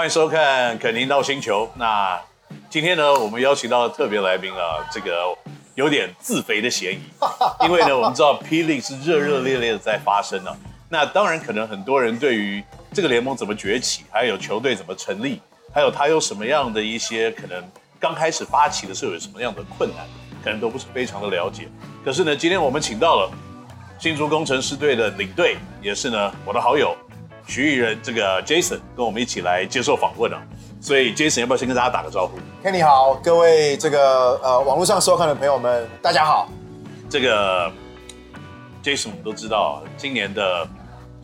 欢迎收看肯尼 NOW 星球。那今天呢，我们邀请到特别来宾啊，这个有点自肥的嫌疑，因为呢，我们知道 P. League 是热热烈烈的在发生呢、啊。那当然，可能很多人对于这个联盟怎么崛起，还有球队怎么成立，还有它有什么样的一些可能刚开始发起的时候有什么样的困难，可能都不是非常的了解。可是呢，今天我们请到了新竹工程师队的领队，也是呢我的好友。徐艺人，这个 Jason 跟我们一起来接受访问啊，所以 Jason 要不要先跟大家打个招呼？Kenny 好，各位这个呃网络上收看的朋友们，大家好。这个 Jason 我们都知道，今年的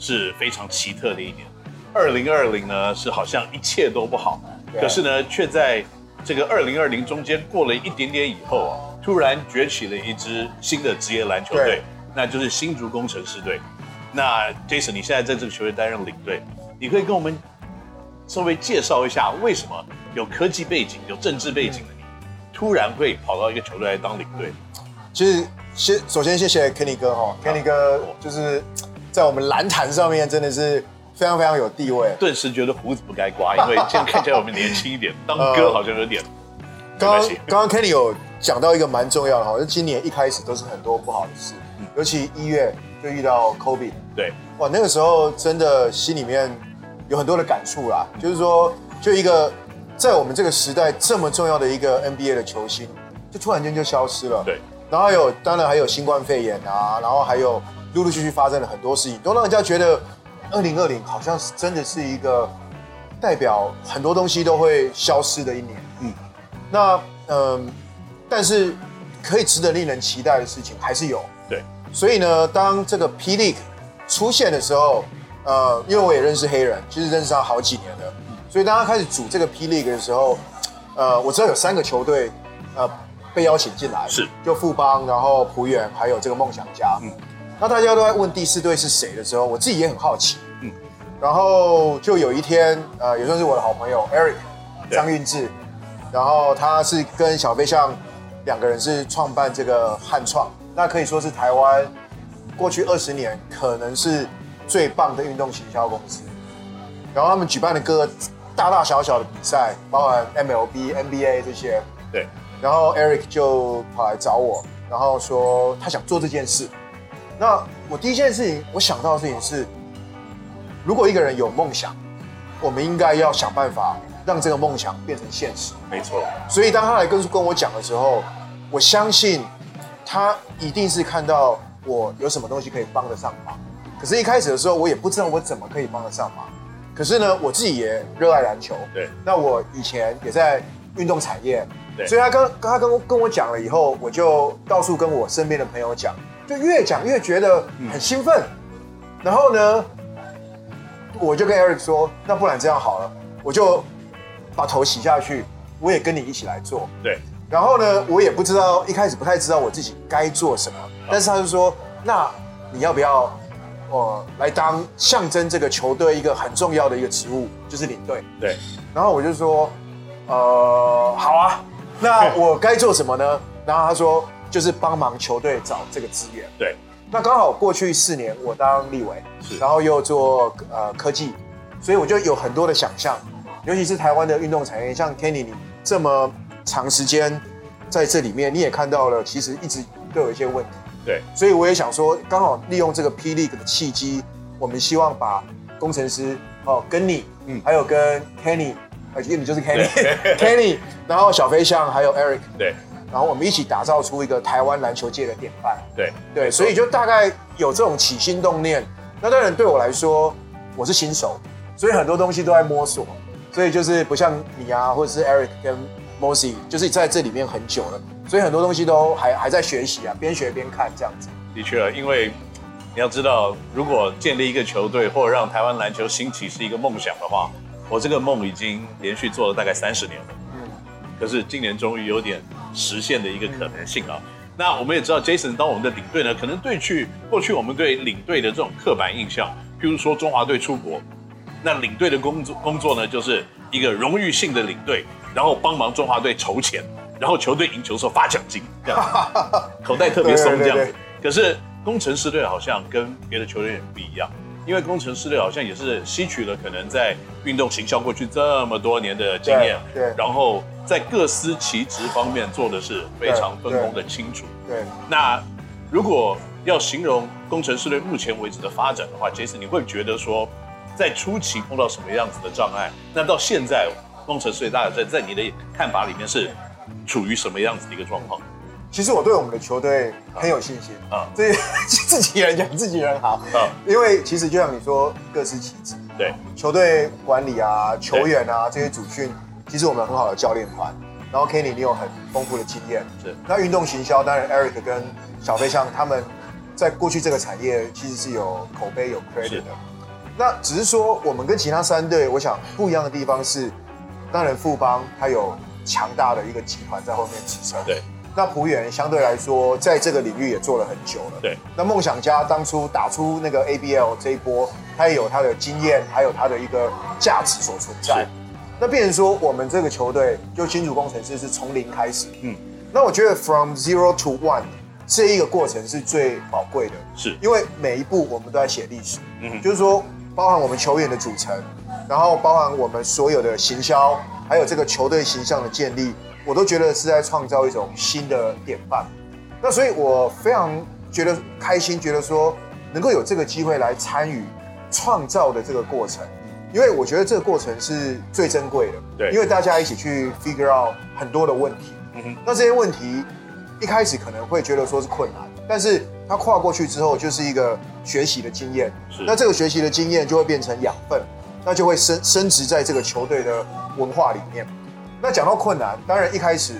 是非常奇特的一年。二零二零呢是好像一切都不好，可是呢却在这个二零二零中间过了一点点以后啊，突然崛起了一支新的职业篮球队，那就是新竹工程师队。那 Jason，你现在在这个球队担任领队，你可以跟我们稍微介绍一下，为什么有科技背景、有政治背景的你，突然会跑到一个球队来当领队？其实先首先谢谢 Kenny 哥哈，Kenny 哥就是在我们篮坛上面真的是非常非常有地位。顿时觉得胡子不该刮，因为现在看起来我们年轻一点，当哥好像有点。刚刚刚刚 Kenny 有讲到一个蛮重要的哈，就今年一开始都是很多不好的事，尤其一月。就遇到 Kobe，对，哇，那个时候真的心里面有很多的感触啦。就是说，就一个在我们这个时代这么重要的一个 NBA 的球星，就突然间就消失了。对，然后还有，当然还有新冠肺炎啊，然后还有陆陆续续发生了很多事情，都让人家觉得二零二零好像是真的是一个代表很多东西都会消失的一年。嗯，那嗯、呃，但是可以值得令人期待的事情还是有。对。所以呢，当这个 P. League 出现的时候，呃，因为我也认识黑人，其实认识他好几年了，所以当他开始组这个 P. League 的时候，呃，我知道有三个球队，呃，被邀请进来，是，就富邦，然后浦远，还有这个梦想家，嗯，那大家都在问第四队是谁的时候，我自己也很好奇，嗯，然后就有一天，呃，也算是我的好朋友 Eric 张运志，然后他是跟小飞象两个人是创办这个汉创。那可以说是台湾过去二十年可能是最棒的运动行销公司，然后他们举办的各个大大小小的比赛，包含 MLB、NBA 这些。对。然后 Eric 就跑来找我，然后说他想做这件事。那我第一件事情我想到的事情是，如果一个人有梦想，我们应该要想办法让这个梦想变成现实。没错。所以当他来跟跟我讲的时候，我相信。他一定是看到我有什么东西可以帮得上忙，可是，一开始的时候，我也不知道我怎么可以帮得上忙。可是呢，我自己也热爱篮球，对。那我以前也在运动产业，对。所以他跟他跟跟我讲了以后，我就到处跟我身边的朋友讲，就越讲越觉得很兴奋。嗯。然后呢，我就跟 Eric 说，那不然这样好了，我就把头洗下去，我也跟你一起来做，对。然后呢，我也不知道，一开始不太知道我自己该做什么。但是他就说：“那你要不要我、呃、来当象征这个球队一个很重要的一个职务，就是领队？”对。然后我就说：“呃，好啊，那我该做什么呢？”然后他说：“就是帮忙球队找这个资源。”对。那刚好过去四年我当立委，是，然后又做呃科技，所以我就有很多的想象，尤其是台湾的运动产业，像 Kenny 你这么。长时间在这里面，你也看到了，其实一直都有一些问题。对，所以我也想说，刚好利用这个 P League 的契机，我们希望把工程师哦，跟你，嗯，还有跟 Kenny，呃，你就是 Kenny，Kenny，然后小飞象还有 Eric，对，然后我们一起打造出一个台湾篮球界的典范。对，对，所以就大概有这种起心动念。那当然对我来说，我是新手，所以很多东西都在摸索，所以就是不像你啊，或者是 Eric 跟。Mossy 就是在这里面很久了，所以很多东西都还还在学习啊，边学边看这样子。的确，因为你要知道，如果建立一个球队或者让台湾篮球兴起是一个梦想的话，我这个梦已经连续做了大概三十年了。嗯。可是今年终于有点实现的一个可能性啊。嗯。那我们也知道，Jason 当我们的领队呢，可能对去过去我们对领队的这种刻板印象，譬如说中华队出国，那领队的工作工作呢，就是一个荣誉性的领队。然后帮忙中华队筹钱，然后球队赢球的时候发奖金，这样 口袋特别松这样子。可是工程师队好像跟别的球队也不一样，因为工程师队好像也是吸取了可能在运动行销过去这么多年的经验，对，对，然后在各司其职方面做的是非常分工的清楚。对，对，那如果要形容工程师队目前为止的发展的话，Jason，你会觉得说，在初期碰到什么样子的障碍？那到现在，工程师队大家在在你的看法里面是处于什么样子的一个状况？其实我对我们的球队很有信心啊，这 自己人讲自己人好啊，因为其实就像你说，各司其职。对，球队管理啊，球员啊这些主训，其实我们很好的教练团。然后 Kenny，你有很丰富的经验。是。那运动行销，当然 Eric 跟小飞象他们在过去这个产业其实是有口碑有 credit 的。那只是说我们跟其他三队，我想不一样的地方是，当然富邦它有强大的一个集团在后面支撑。对。那浦原相对来说，在这个领域也做了很久了。对。那梦想家当初打出那个 ABL 这一波，他也有他的经验，还有他的一个价值所存在。那变成说，我们这个球队就新竹工程师是从零开始。嗯。那我觉得 from zero to one 这一个过程是最宝贵的。是。因为每一步我们都在写历史。嗯。就是说，包含我们球员的组成，然后包含我们所有的行销，还有这个球队形象的建立。我都觉得是在创造一种新的典范，那所以我非常觉得开心，觉得说能够有这个机会来参与创造的这个过程，因为我觉得这个过程是最珍贵的。对，因为大家一起去 figure out 很多的问题，嗯哼，那这些问题一开始可能会觉得说是困难，但是它跨过去之后就是一个学习的经验，是，那这个学习的经验就会变成养分，那就会升升值在这个球队的文化里面。那讲到困难，当然一开始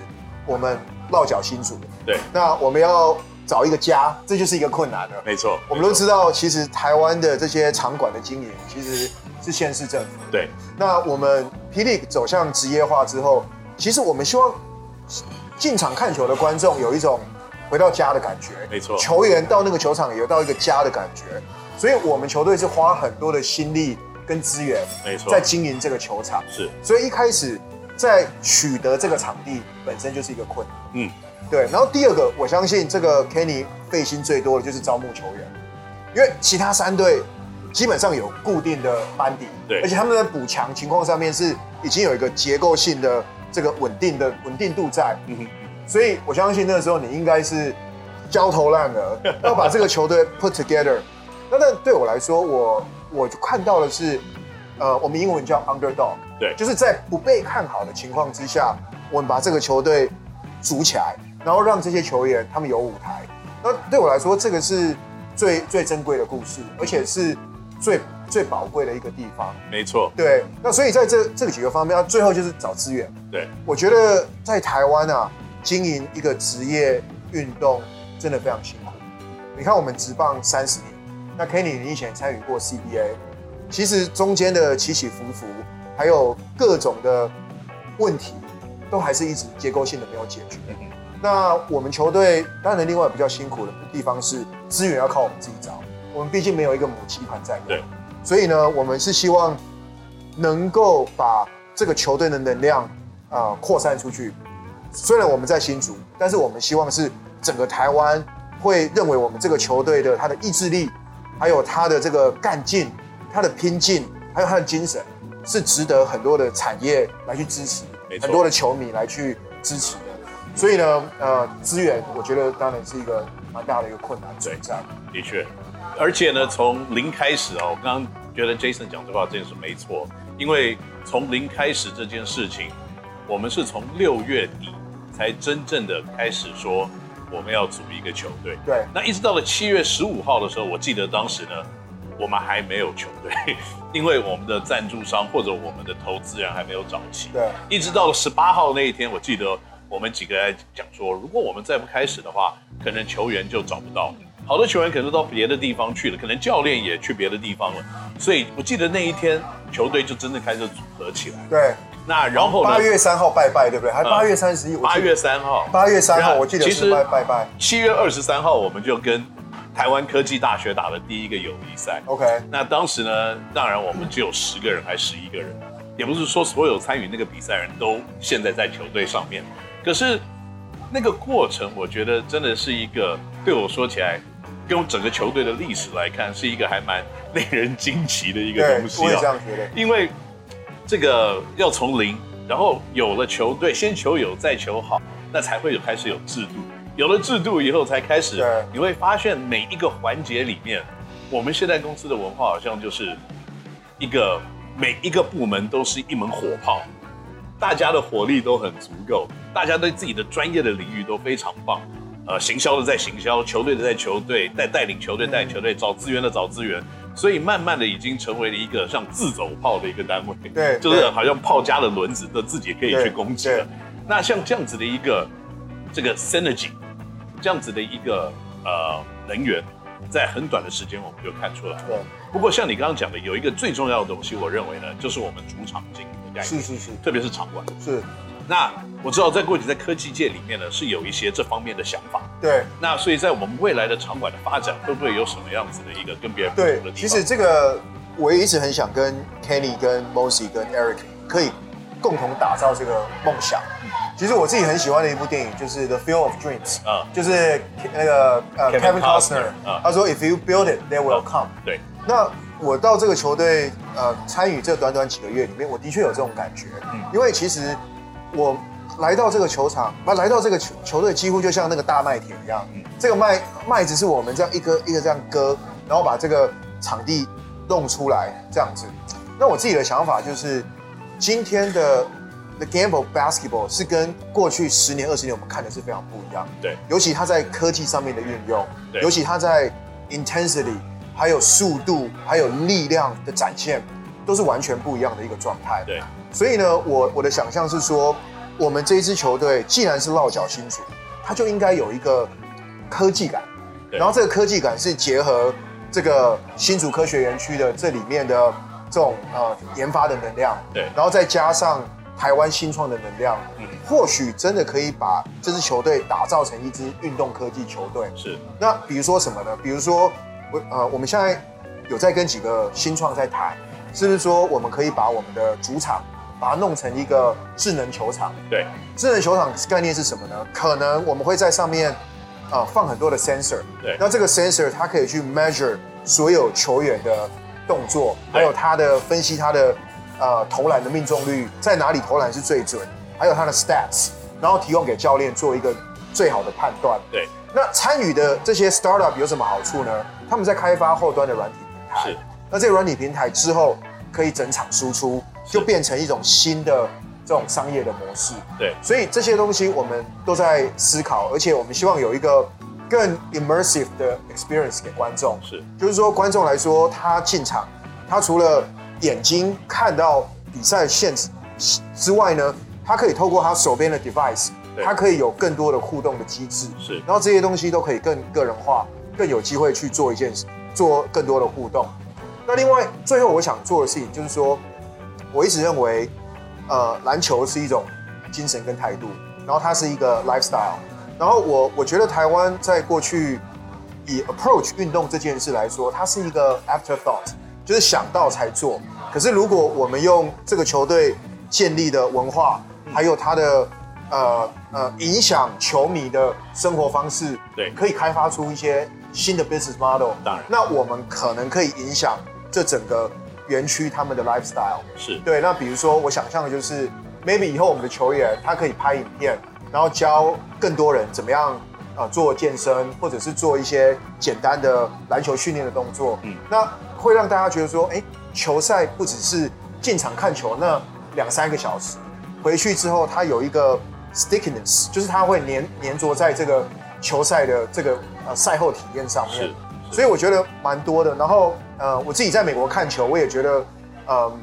我们落脚新竹，对，那我们要找一个家，这就是一个困难了。没错，我们都知道，其实台湾的这些场馆的经营其实是县市政府。对，那我们霹雳走向职业化之后，其实我们希望进场看球的观众有一种回到家的感觉。没错，球员到那个球场也有到一个家的感觉，所以我们球队是花很多的心力跟资源，没错，在经营这个球场。是，所以一开始。在取得这个场地本身就是一个困难，嗯，对。然后第二个，我相信这个 Kenny 费心最多的就是招募球员，因为其他三队基本上有固定的班底，对，而且他们在补强情况上面是已经有一个结构性的这个稳定的稳定度在，嗯哼。所以我相信那个时候你应该是焦头烂额，要把这个球队 put together。那但对我来说，我我就看到的是，呃，我们英文叫 underdog。对，就是在不被看好的情况之下，我们把这个球队组起来，然后让这些球员他们有舞台。那对我来说，这个是最最珍贵的故事，而且是最最宝贵的一个地方。没错。对。那所以在这这个几个方面，最后就是找资源。对。我觉得在台湾啊，经营一个职业运动真的非常辛苦。你看我们职棒三十年，那 Kenny 你以前参与过 CBA，其实中间的起起伏伏。还有各种的问题，都还是一直结构性的没有解决。那我们球队当然另外比较辛苦的地方是资源要靠我们自己找，我们毕竟没有一个母集团在。对，所以呢，我们是希望能够把这个球队的能量啊扩散出去。虽然我们在新竹，但是我们希望是整个台湾会认为我们这个球队的他的意志力，还有他的这个干劲，他的拼劲，还有他的精神。是值得很多的产业来去支持，很多的球迷来去支持的。所以呢，呃，资源我觉得当然是一个蛮大的一个困难对，这样。的确，而且呢，从零开始啊，我刚刚觉得 Jason 讲这话真的是没错，因为从零开始这件事情，我们是从六月底才真正的开始说我们要组一个球队。对，那一直到了七月十五号的时候，我记得当时呢。我们还没有球队，因为我们的赞助商或者我们的投资人还没有找齐。对，一直到了十八号那一天，我记得我们几个来讲说，如果我们再不开始的话，可能球员就找不到，好多球员可能都到别的地方去了，可能教练也去别的地方了。所以我记得那一天球队就真的开始组合起来。对，那然后八月三号拜拜，对不对？还八月三十一？八月三号。八月三号，我记得是拜拜拜。七月二十三号我们就跟。台湾科技大学打了第一个友谊赛，OK。那当时呢，当然我们只有十个人还是十一个人，也不是说所有参与那个比赛人都现在在球队上面。可是那个过程，我觉得真的是一个对我说起来跟整个球队的历史来看，是一个还蛮 令人惊奇的一个东西啊。因为这个要从零，然后有了球队，先求有，再求好，那才会有开始有制度。有了制度以后，才开始你会发现每一个环节里面，我们现在公司的文化好像就是一个每一个部门都是一门火炮，大家的火力都很足够，大家对自己的专业的领域都非常棒。呃，行销的在行销，球队的在球队，带带领球队带领球队，找资源的找资源，所以慢慢的已经成为了一个像自走炮的一个单位，对，就是好像炮加了轮子，都自己可以去攻击了。那像这样子的一个这个 synergy，这样子的一个呃能源，在很短的时间我们就看出来了。对。不过像你刚刚讲的，有一个最重要的东西，我认为呢，就是我们主场经营的概念，是是是，特别是场馆，是。那我知道，在过去在科技界里面呢，是有一些这方面的想法。对。那所以在我们未来的场馆的发展，会不会有什么样子的一个跟别人不同的地方？对，其实这个我也一直很想跟 Kenny、跟 Mosey、跟 Eric 可以共同打造这个梦想。嗯、其实我自己很喜欢的一部电影就是《The Field of Dreams》啊，就是那个呃 Kevin Costner，他说 If you build it, they will come。对。那我到这个球队呃参与这短短几个月里面，我的确有这种感觉，嗯、因为其实。我来到这个球场，那来到这个球球队，几乎就像那个大麦田一样。嗯，这个麦麦子是我们这样一个一个这样割，然后把这个场地弄出来这样子。那我自己的想法就是，今天的 The Game of Basketball 是跟过去十年、二十年我们看的是非常不一样。对，尤其它在科技上面的运用，对，尤其它在 intensity，还有速度，还有力量的展现，都是完全不一样的一个状态。对。所以呢，我我的想象是说，我们这一支球队既然是落脚新竹，它就应该有一个科技感，然后这个科技感是结合这个新竹科学园区的这里面的这种呃研发的能量，对，然后再加上台湾新创的能量，嗯，或许真的可以把这支球队打造成一支运动科技球队。是。那比如说什么呢？比如说我呃，我们现在有在跟几个新创在谈，是不是说我们可以把我们的主场把它弄成一个智能球场。对，智能球场概念是什么呢？可能我们会在上面，呃，放很多的 sensor。对，那这个 sensor 它可以去 measure 所有球员的动作，还有他的分析他的呃投篮的命中率在哪里投篮是最准，还有他的 stats，然后提供给教练做一个最好的判断。对，那参与的这些 startup 有什么好处呢？他们在开发后端的软体平台。是，那这个软体平台之后可以整场输出。就变成一种新的这种商业的模式。对，所以这些东西我们都在思考，而且我们希望有一个更 immersive 的 experience 给观众。是，就是说观众来说，他进场，他除了眼睛看到比赛现之外呢，他可以透过他手边的 device，他可以有更多的互动的机制。是，然后这些东西都可以更个人化，更有机会去做一件事，做更多的互动。那另外，最后我想做的事情就是说。我一直认为，呃，篮球是一种精神跟态度，然后它是一个 lifestyle。然后我我觉得台湾在过去以 approach 运动这件事来说，它是一个 afterthought，就是想到才做。可是如果我们用这个球队建立的文化，还有它的呃呃影响球迷的生活方式，对，可以开发出一些新的 business model。当然，那我们可能可以影响这整个。园区他们的 lifestyle 是对。那比如说，我想象的就是，maybe 以后我们的球员他可以拍影片，然后教更多人怎么样啊做健身，或者是做一些简单的篮球训练的动作。嗯，那会让大家觉得说，哎，球赛不只是进场看球那两三个小时，回去之后他有一个 stickiness，就是他会黏黏着在这个球赛的这个呃赛后体验上面。所以我觉得蛮多的。然后。呃，我自己在美国看球，我也觉得，嗯，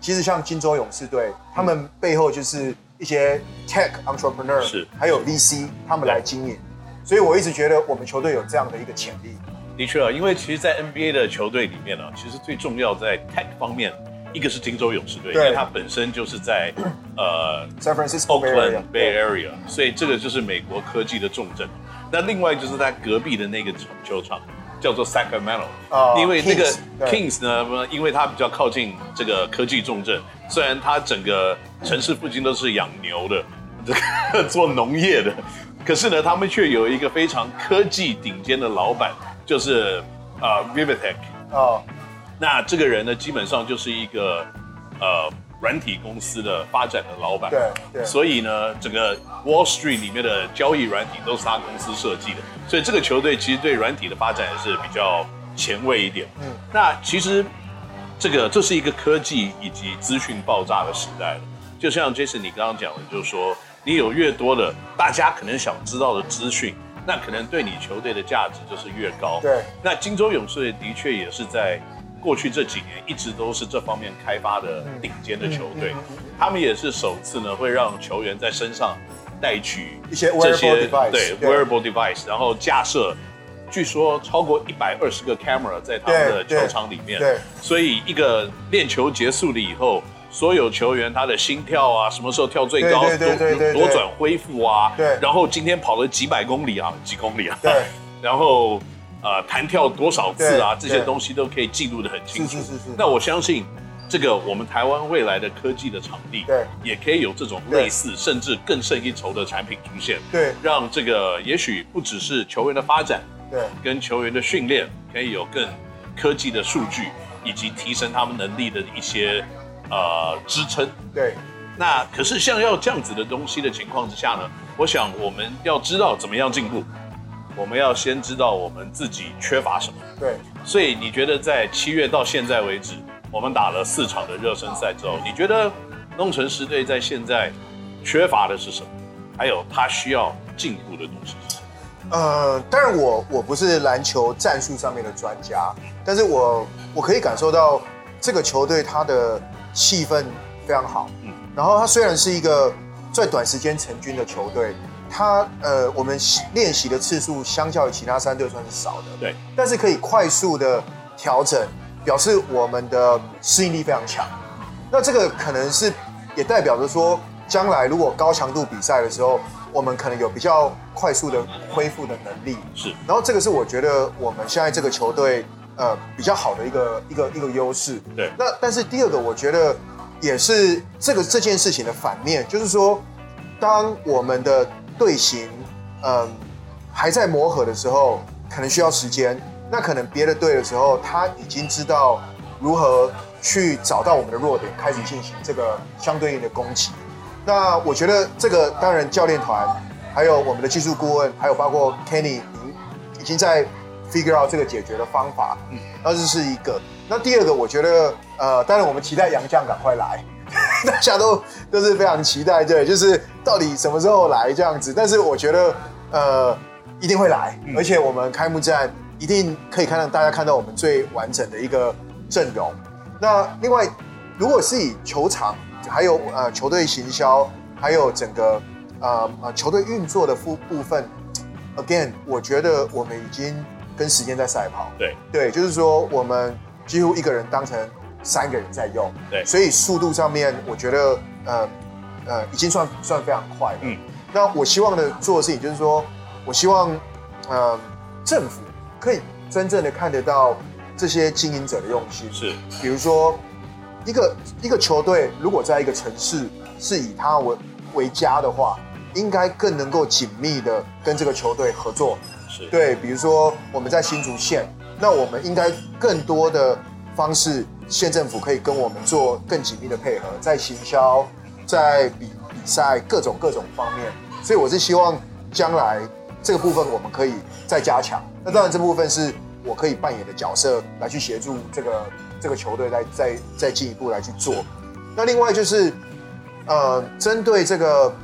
其实像金州勇士队，他们背后就是一些 tech entrepreneur，是，还有 VC，他们来经营，所以我一直觉得我们球队有这样的一个潜力。的确啊，因为其实，在 NBA 的球队里面呢，其实最重要在 tech 方面，一个是金州勇士队，因为它本身就是在呃 San Francisco Oakland Bay Area，所以这个就是美国科技的重镇。那另外就是在隔壁的那个球场。叫做 Sacramento，因为那个 Kings 呢，因为它比较靠近这个科技重镇，虽然它整个城市附近都是养牛的，这 个做农业的，可是呢，他们却有一个非常科技顶尖的老板就是呃 Vivitech 哦，那这个人呢，基本上就是一个呃软体公司的发展的老板。对对。所以呢，整个 Wall Street 里面的交易软体都是他公司设计的，所以这个球队其实对软体的发展也是比较前卫一点。嗯。那其实这个这是一个科技以及资讯爆炸的时代了。就像 Jason 你刚刚讲的，就是说你有越多的大家可能想知道的资讯。那可能对你球队的价值就是越高。对，那金州勇士的确也是在过去这几年一直都是这方面开发的顶尖的球队。他们也是首次呢会让球员在身上带取一些 wearable device，对 wearable device，然后架设，据说超过一百二十个 camera 在他们的球场里面。对，所以一个练球结束了以后。所有球员他的心跳啊，什么时候跳最高，对对对对，多转恢复啊，对，然后今天跑了几百公里啊，几公里啊，对，然后呃弹跳多少次啊，这些东西都可以记录的很清楚。是是是是。那我相信这个我们台湾未来的科技的场地，对，也可以有这种类似甚至更胜一筹的产品出现，对，让这个也许不只是球员的发展，对，跟球员的训练可以有更科技的数据，以及提升他们能力的一些。呃，支撑。对，那可是像要这样子的东西的情况之下呢，我想我们要知道怎么样进步，我们要先知道我们自己缺乏什么。对，所以你觉得在七月到现在为止，我们打了四场的热身赛之后，你觉得弄臣狮队在现在缺乏的是什么？还有他需要进步的东西是什么？呃，当然我我不是篮球战术上面的专家，但是我我可以感受到这个球队他的。气氛非常好，嗯，然后他虽然是一个在短时间成军的球队，他呃，我们练习的次数相较于其他三队算是少的，对，但是可以快速的调整，表示我们的适应力非常强。那这个可能是也代表着说，将来如果高强度比赛的时候，我们可能有比较快速的恢复的能力。是，然后这个是我觉得我们现在这个球队。呃，比较好的一个一个一个优势。对。那但是第二个，我觉得也是这个这件事情的反面，就是说，当我们的队形嗯、呃、还在磨合的时候，可能需要时间。那可能别的队的时候，他已经知道如何去找到我们的弱点，开始进行这个相对应的攻击。那我觉得这个当然教练团，还有我们的技术顾问，还有包括 Kenny，已经在。figure out 这个解决的方法，嗯，那这是一个。那第二个，我觉得，呃，当然我们期待杨将赶快来，大家都都是非常期待，对，就是到底什么时候来这样子。但是我觉得，呃，一定会来，嗯，而且我们开幕战一定可以看到大家看到我们最完整的一个阵容。那另外，如果是以球场，还有呃球队行销，还有整个呃呃球队运作的部部分，again，我觉得我们已经。跟时间在赛跑，对对，就是说我们几乎一个人当成三个人在用，对，所以速度上面我觉得呃呃已经算算非常快了。嗯，那我希望的做的事情就是说，我希望呃政府可以真正的看得到这些经营者的用心，是，比如说一个一个球队如果在一个城市是以他为为家的话，应该更能够紧密的跟这个球队合作。是对，比如说我们在新竹县，那我们应该更多的方式，县政府可以跟我们做更紧密的配合，在行销，在比比赛各种各种方面。所以我是希望将来这个部分我们可以再加强。那当然这部分是我可以扮演的角色，来去协助这个这个球队来再再进一步来去做。那另外就是，呃，针对这个，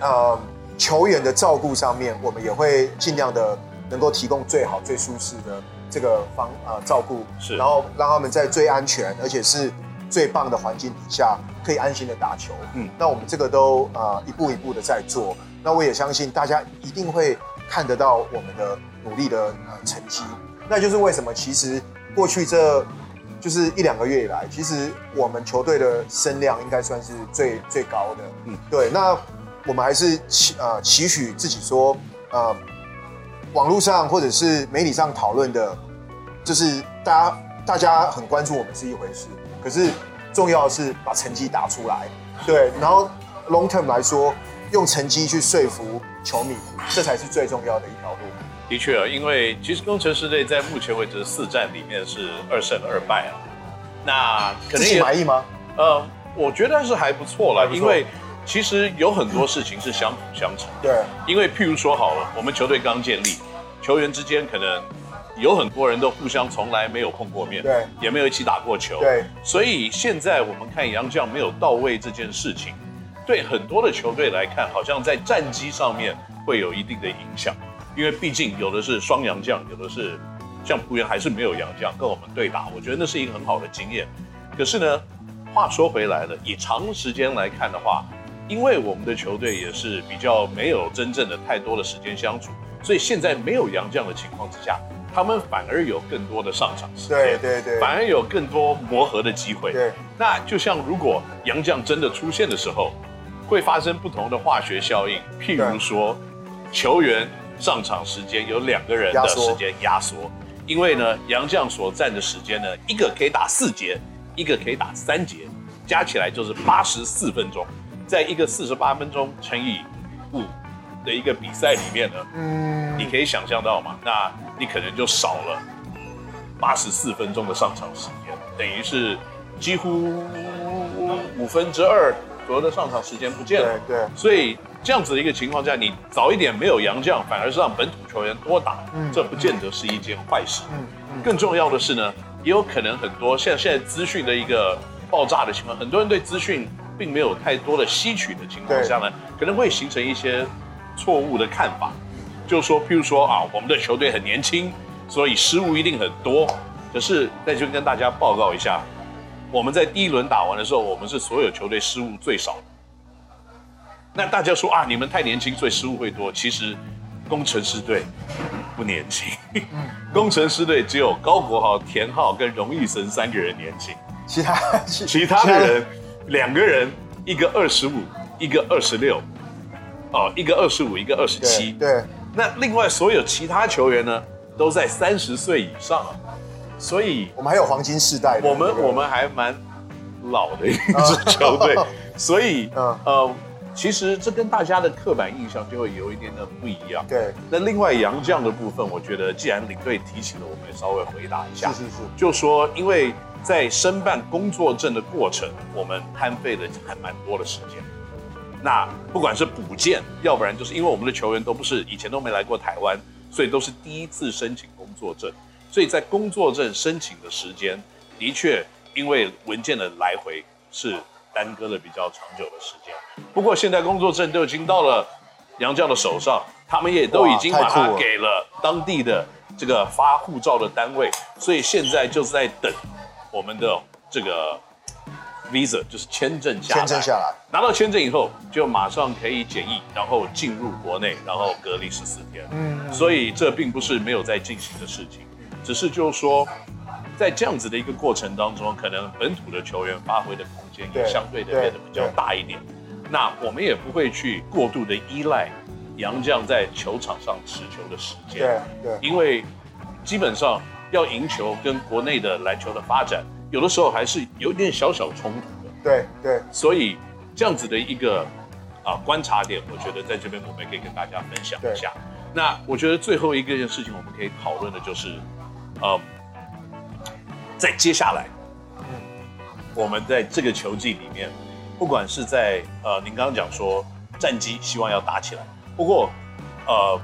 呃。球员的照顾上面，我们也会尽量的能够提供最好、最舒适的这个方呃照顾，是，然后让他们在最安全而且是最棒的环境底下，可以安心的打球。嗯，那我们这个都呃一步一步的在做。那我也相信大家一定会看得到我们的努力的呃成绩。那就是为什么其实过去这就是一两个月以来，其实我们球队的声量应该算是最最高的。嗯，对，那。我们还是期呃期许自己说，呃，网络上或者是媒体上讨论的，就是大家大家很关注我们是一回事，可是重要的是把成绩打出来，对，然后 long term 来说，用成绩去说服球迷，这才是最重要的一条路。的确啊，因为其实工程师队在目前为止四战里面是二胜二败啊。那可己满意吗？呃，我觉得是还不错了，因为其实有很多事情是相辅相成。对，因为譬如说好了，我们球队刚建立，球员之间可能有很多人都互相从来没有碰过面，对，也没有一起打过球，对。所以现在我们看杨绛没有到位这件事情，对很多的球队来看，好像在战绩上面会有一定的影响。因为毕竟有的是双洋将，有的是像璞园还是没有洋将跟我们对打，我觉得那是一个很好的经验。可是呢，话说回来了，以长时间来看的话，因为我们的球队也是比较没有真正的太多的时间相处，所以现在没有洋将的情况之下，他们反而有更多的上场时间，对对对，反而有更多磨合的机会。对，那就像如果杨将真的出现的时候，会发生不同的化学效应，譬如说球员。上场时间有两个人的时间压缩，因为呢，杨将所占的时间呢，一个可以打四节，一个可以打三节，加起来就是八十四分钟，在一个四十八分钟乘以五的一个比赛里面呢，嗯，你可以想象到嘛，那你可能就少了八十四分钟的上场时间，等于是几乎五分之二左右的上场时间不见了，对，对，所以。这样子的一个情况下，你早一点没有洋将，反而是让本土球员多打，嗯、这不见得是一件坏事。嗯嗯、更重要的是呢，也有可能很多像现在资讯的一个爆炸的情况，很多人对资讯并没有太多的吸取的情况下呢，可能会形成一些错误的看法，就是说，譬如说啊，我们的球队很年轻，所以失误一定很多。可是在这边跟大家报告一下，我们在第一轮打完的时候，我们是所有球队失误最少的。那大家说啊，你们太年轻，所以失误会多。其实，工程师队不年轻，工程师队只有高国豪、田浩跟荣誉生三个人年轻，其他其他的人两个人，一个二十五，一个二十六，哦，一个二十五，一个二十七。对，那另外所有其他球员呢，都在三十岁以上，所以我们还有黄金世代。我们我们还蛮老的一支 球队，所以嗯呃。其实这跟大家的刻板印象就会有一点的不一样。对。那另外杨将的部分，我觉得既然领队提起了，我们也稍微回答一下。是是是。就说，因为在申办工作证的过程，我们摊费了还蛮多的时间。那不管是补件，要不然就是因为我们的球员都不是以前都没来过台湾，所以都是第一次申请工作证。所以在工作证申请的时间，的确因为文件的来回是。耽搁了比较长久的时间，不过现在工作证都已经到了杨绛的手上，他们也都已经把它给了当地的这个发护照的单位，所以现在就是在等我们的这个 visa，就是签证下来。签证下来，拿到签证以后就马上可以检疫，然后进入国内，然后隔离十四天。嗯，所以这并不是没有在进行的事情，只是就是说。在这样子的一个过程当中，可能本土的球员发挥的空间也相对的变得比较大一点。那我们也不会去过度的依赖杨绛在球场上持球的时间。对对，因为基本上要赢球跟国内的篮球的发展，有的时候还是有点小小冲突的。对对，所以这样子的一个啊观察点，我觉得在这边我们也可以跟大家分享一下。那我觉得最后一个件事情，我们可以讨论的就是，呃。在接下来，嗯，我们在这个球季里面，不管是在呃，您刚刚讲说战绩希望要打起来，不过呃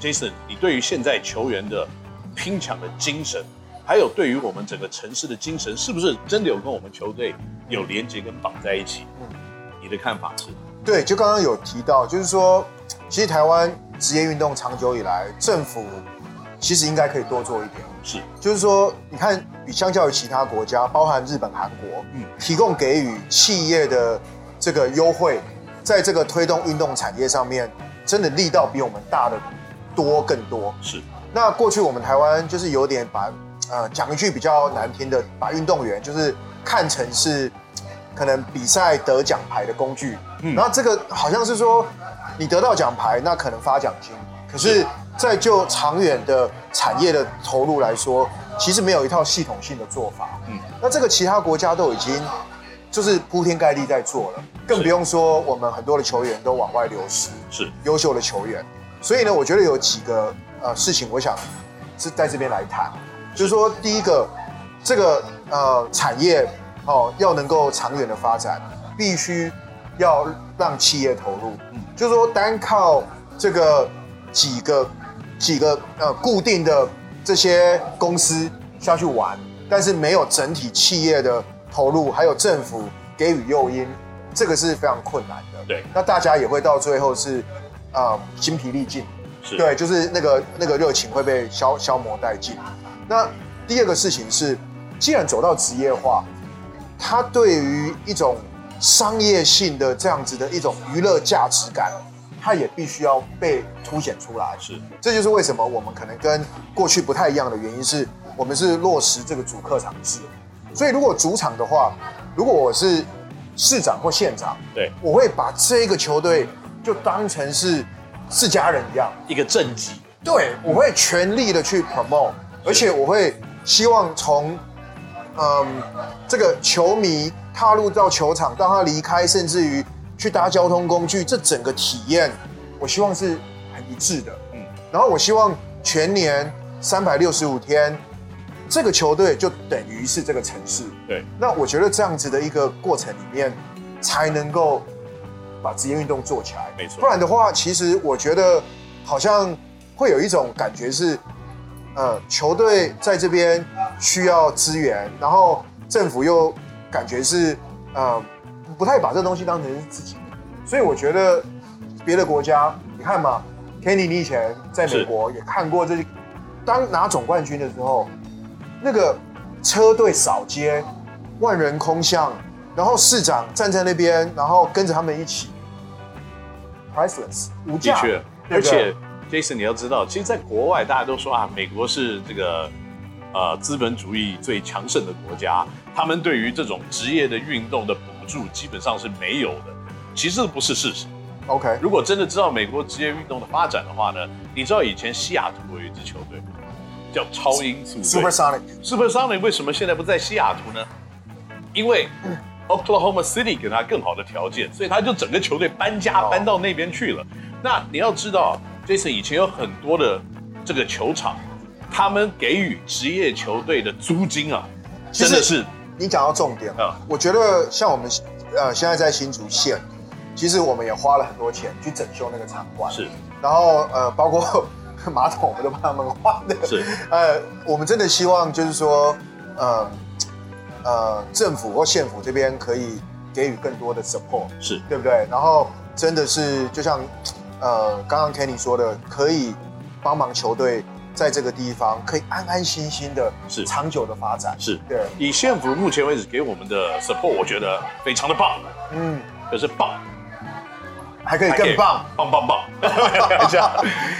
，Jason，你对于现在球员的拼抢的精神，还有对于我们整个城市的精神，是不是真的有跟我们球队有连接跟绑在一起？嗯，你的看法是？对，就刚刚有提到，就是说，其实台湾职业运动长久以来，政府其实应该可以多做一点。是，就是说，你看，比相较于其他国家，包含日本、韩国，嗯，提供给予企业的这个优惠，在这个推动运动产业上面，真的力道比我们大的多更多。是，那过去我们台湾就是有点把，呃，讲一句比较难听的，把运动员就是看成是可能比赛得奖牌的工具，嗯，然后这个好像是说，你得到奖牌，那可能发奖金，可是。在就长远的产业的投入来说，其实没有一套系统性的做法。嗯，那这个其他国家都已经就是铺天盖地在做了，更不用说我们很多的球员都往外流失，是。优秀的球员。所以呢，我觉得有几个呃事情，我想是在这边来谈，就是说第一个，这个呃产业哦要能够长远的发展，必须要让企业投入，嗯，就是说单靠这个几个几个呃固定的这些公司下去玩，但是没有整体企业的投入，还有政府给予诱因，这个是非常困难的。对，那大家也会到最后是。啊，精疲力尽，是对，就是那个那个热情会被消消磨殆尽。那第二个事情是，既然走到职业化，它对于一种商业性的这样子的一种娱乐价值感，它也必须要被凸显出来。是，这就是为什么我们可能跟过去不太一样的原因是，我们是落实这个主客场制。所以如果主场的话，如果我是市长或县长，对，我会把这个球队。就当成是是家人一样，一个政绩。对，我会全力的去 promote，而且我会希望从嗯这个球迷踏入到球场，当他离开，甚至于去搭交通工具，这整个体验，我希望是很一致的。嗯，然后我希望全年三百六十五天，这个球队就等于是这个城市。对，那我觉得这样子的一个过程里面，才能够。把职业运动做起来，没错。不然的话，其实我觉得好像会有一种感觉是，呃，球队在这边需要资源，然后政府又感觉是，呃，不太把这东西当成是自己的。所以我觉得别的国家，你看嘛，Kenny，你以前在美国也看过这些，当拿总冠军的时候，那个车队扫街，万人空巷，然后市长站在那边，然后跟着他们一起。Priceless，无价。的确，而且 Jason，你要知道，其实，在国外大家都说啊，美国是这个呃资本主义最强盛的国家，他们对于这种职业的运动的补助基本上是没有的。其实不是事实。OK，如果真的知道美国职业运动的发展的话呢，你知道以前西雅图有一支球队叫超音速队 Supersonic，Supersonic 为什么现在不在西雅图呢？因为。嗯 Oklahoma City 给他更好的条件，所以他就整个球队搬家搬到那边去了。Oh. 那你要知道，Jason 以前有很多的这个球场，他们给予职业球队的租金啊，真的是你讲到重点了。我觉得像我们呃现在在新竹县，其实我们也花了很多钱去整修那个场馆。是，然后呃包括 马桶我们都帮他们换的。是，呃我们真的希望就是说呃。呃，政府或县府这边可以给予更多的 support，是对不对？然后真的是就像呃刚刚 Kenny 说的，可以帮忙球队在这个地方可以安安心心的，是长久的发展。是对。以县府目前为止给我们的 support，我觉得非常的棒。嗯，可是棒，还可以更棒，棒棒棒。这样，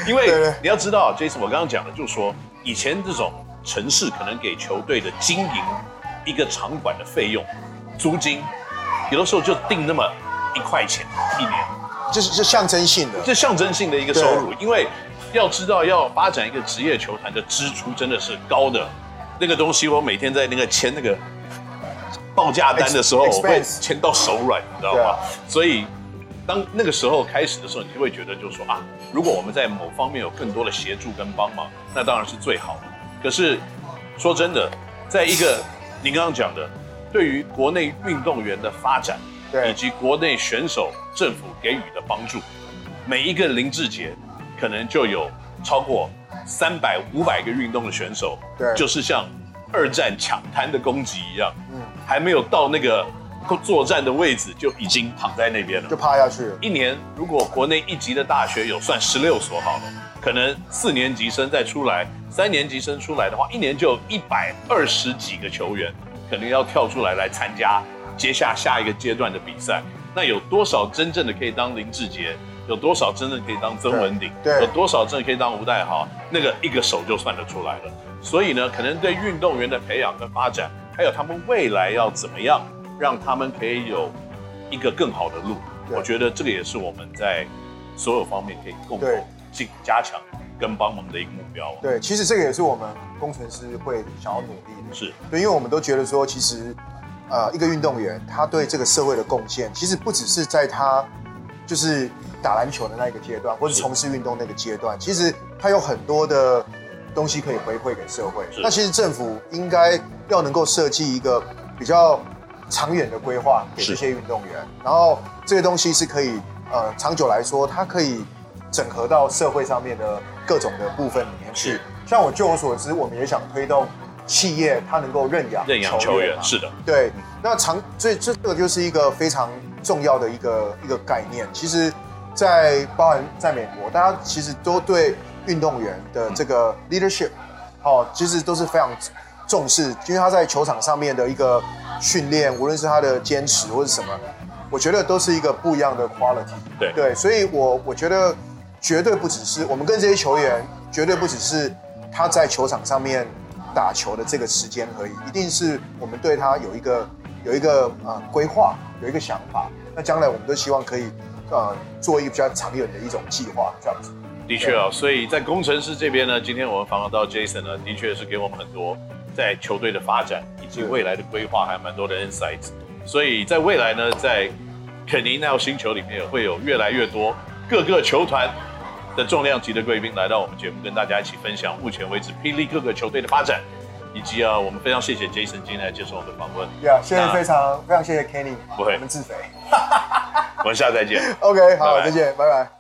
因为你要知道，Jason，我刚刚讲的就是说，以前这种城市可能给球队的经营。一个场馆的费用、租金，有的时候就定那么一块钱一年，这是是象征性的，这象征性的一个收入。因为要知道，要发展一个职业球团的支出真的是高的，那个东西我每天在那个签那个报价单的时候，我会签到手软，你知道吗？所以当那个时候开始的时候，你就会觉得就是说啊，如果我们在某方面有更多的协助跟帮忙，那当然是最好的。可是说真的，在一个您刚刚讲的，对于国内运动员的发展，对，以及国内选手政府给予的帮助，每一个林志杰可能就有超过三百、五百个运动的选手，对，就是像二战抢滩的攻击一样，嗯，还没有到那个作战的位置，就已经躺在那边了，就趴下去了。一年如果国内一级的大学有算十六所好了，可能四年级生再出来。三年级生出来的话，一年就一百二十几个球员，可能要跳出来来参加接下下一个阶段的比赛。那有多少真正的可以当林志杰？有多少真正可以当曾文鼎？对，有多少真的可以当吴代豪？那个一个手就算得出来了。所以呢，可能对运动员的培养跟发展，还有他们未来要怎么样，让他们可以有一个更好的路，我觉得这个也是我们在所有方面可以共同进加强。跟帮忙的一个目标。对，其实这个也是我们工程师会想要努力的。是对，因为我们都觉得说，其实，呃，一个运动员他对这个社会的贡献，其实不只是在他就是打篮球的那一个阶段，或是从事运动那个阶段，其实他有很多的东西可以回馈给社会。那其实政府应该要能够设计一个比较长远的规划给这些运动员，然后这些东西是可以呃长久来说，它可以整合到社会上面的各种的部分里面去。像我据我所知，我们也想推动企业它能够认养认养球员，是的，对。那长所以这个就是一个非常重要的一个一个概念。其实，在包含在美国，大家其实都对运动员的这个 leadership，哦，其实都是非常重视，因为他在球场上面的一个。训练，无论是他的坚持或是什么，我觉得都是一个不一样的 quality。对对，所以我我觉得绝对不只是我们跟这些球员，绝对不只是他在球场上面打球的这个时间而已，一定是我们对他有一个有一个呃规划，有一个想法。那将来我们都希望可以呃做一个比较长远的一种计划，这样子。的确啊，所以在工程师这边呢，今天我们访问到 Jason 呢，的确是给我们很多。在球队的发展以及未来的规划，还有蛮多的 insights。所以在未来呢，在肯尼 NOW 星球里面，会有越来越多各个球团的重量级的贵宾来到我们节目，跟大家一起分享目前为止霹雳各个球队的发展，以及啊，我们非常谢谢 Jason 今天来接受我们的访问。对啊，谢谢非常非常谢谢 Kenny，不会，我们自肥。我们下次再见。OK，好，再见，拜拜。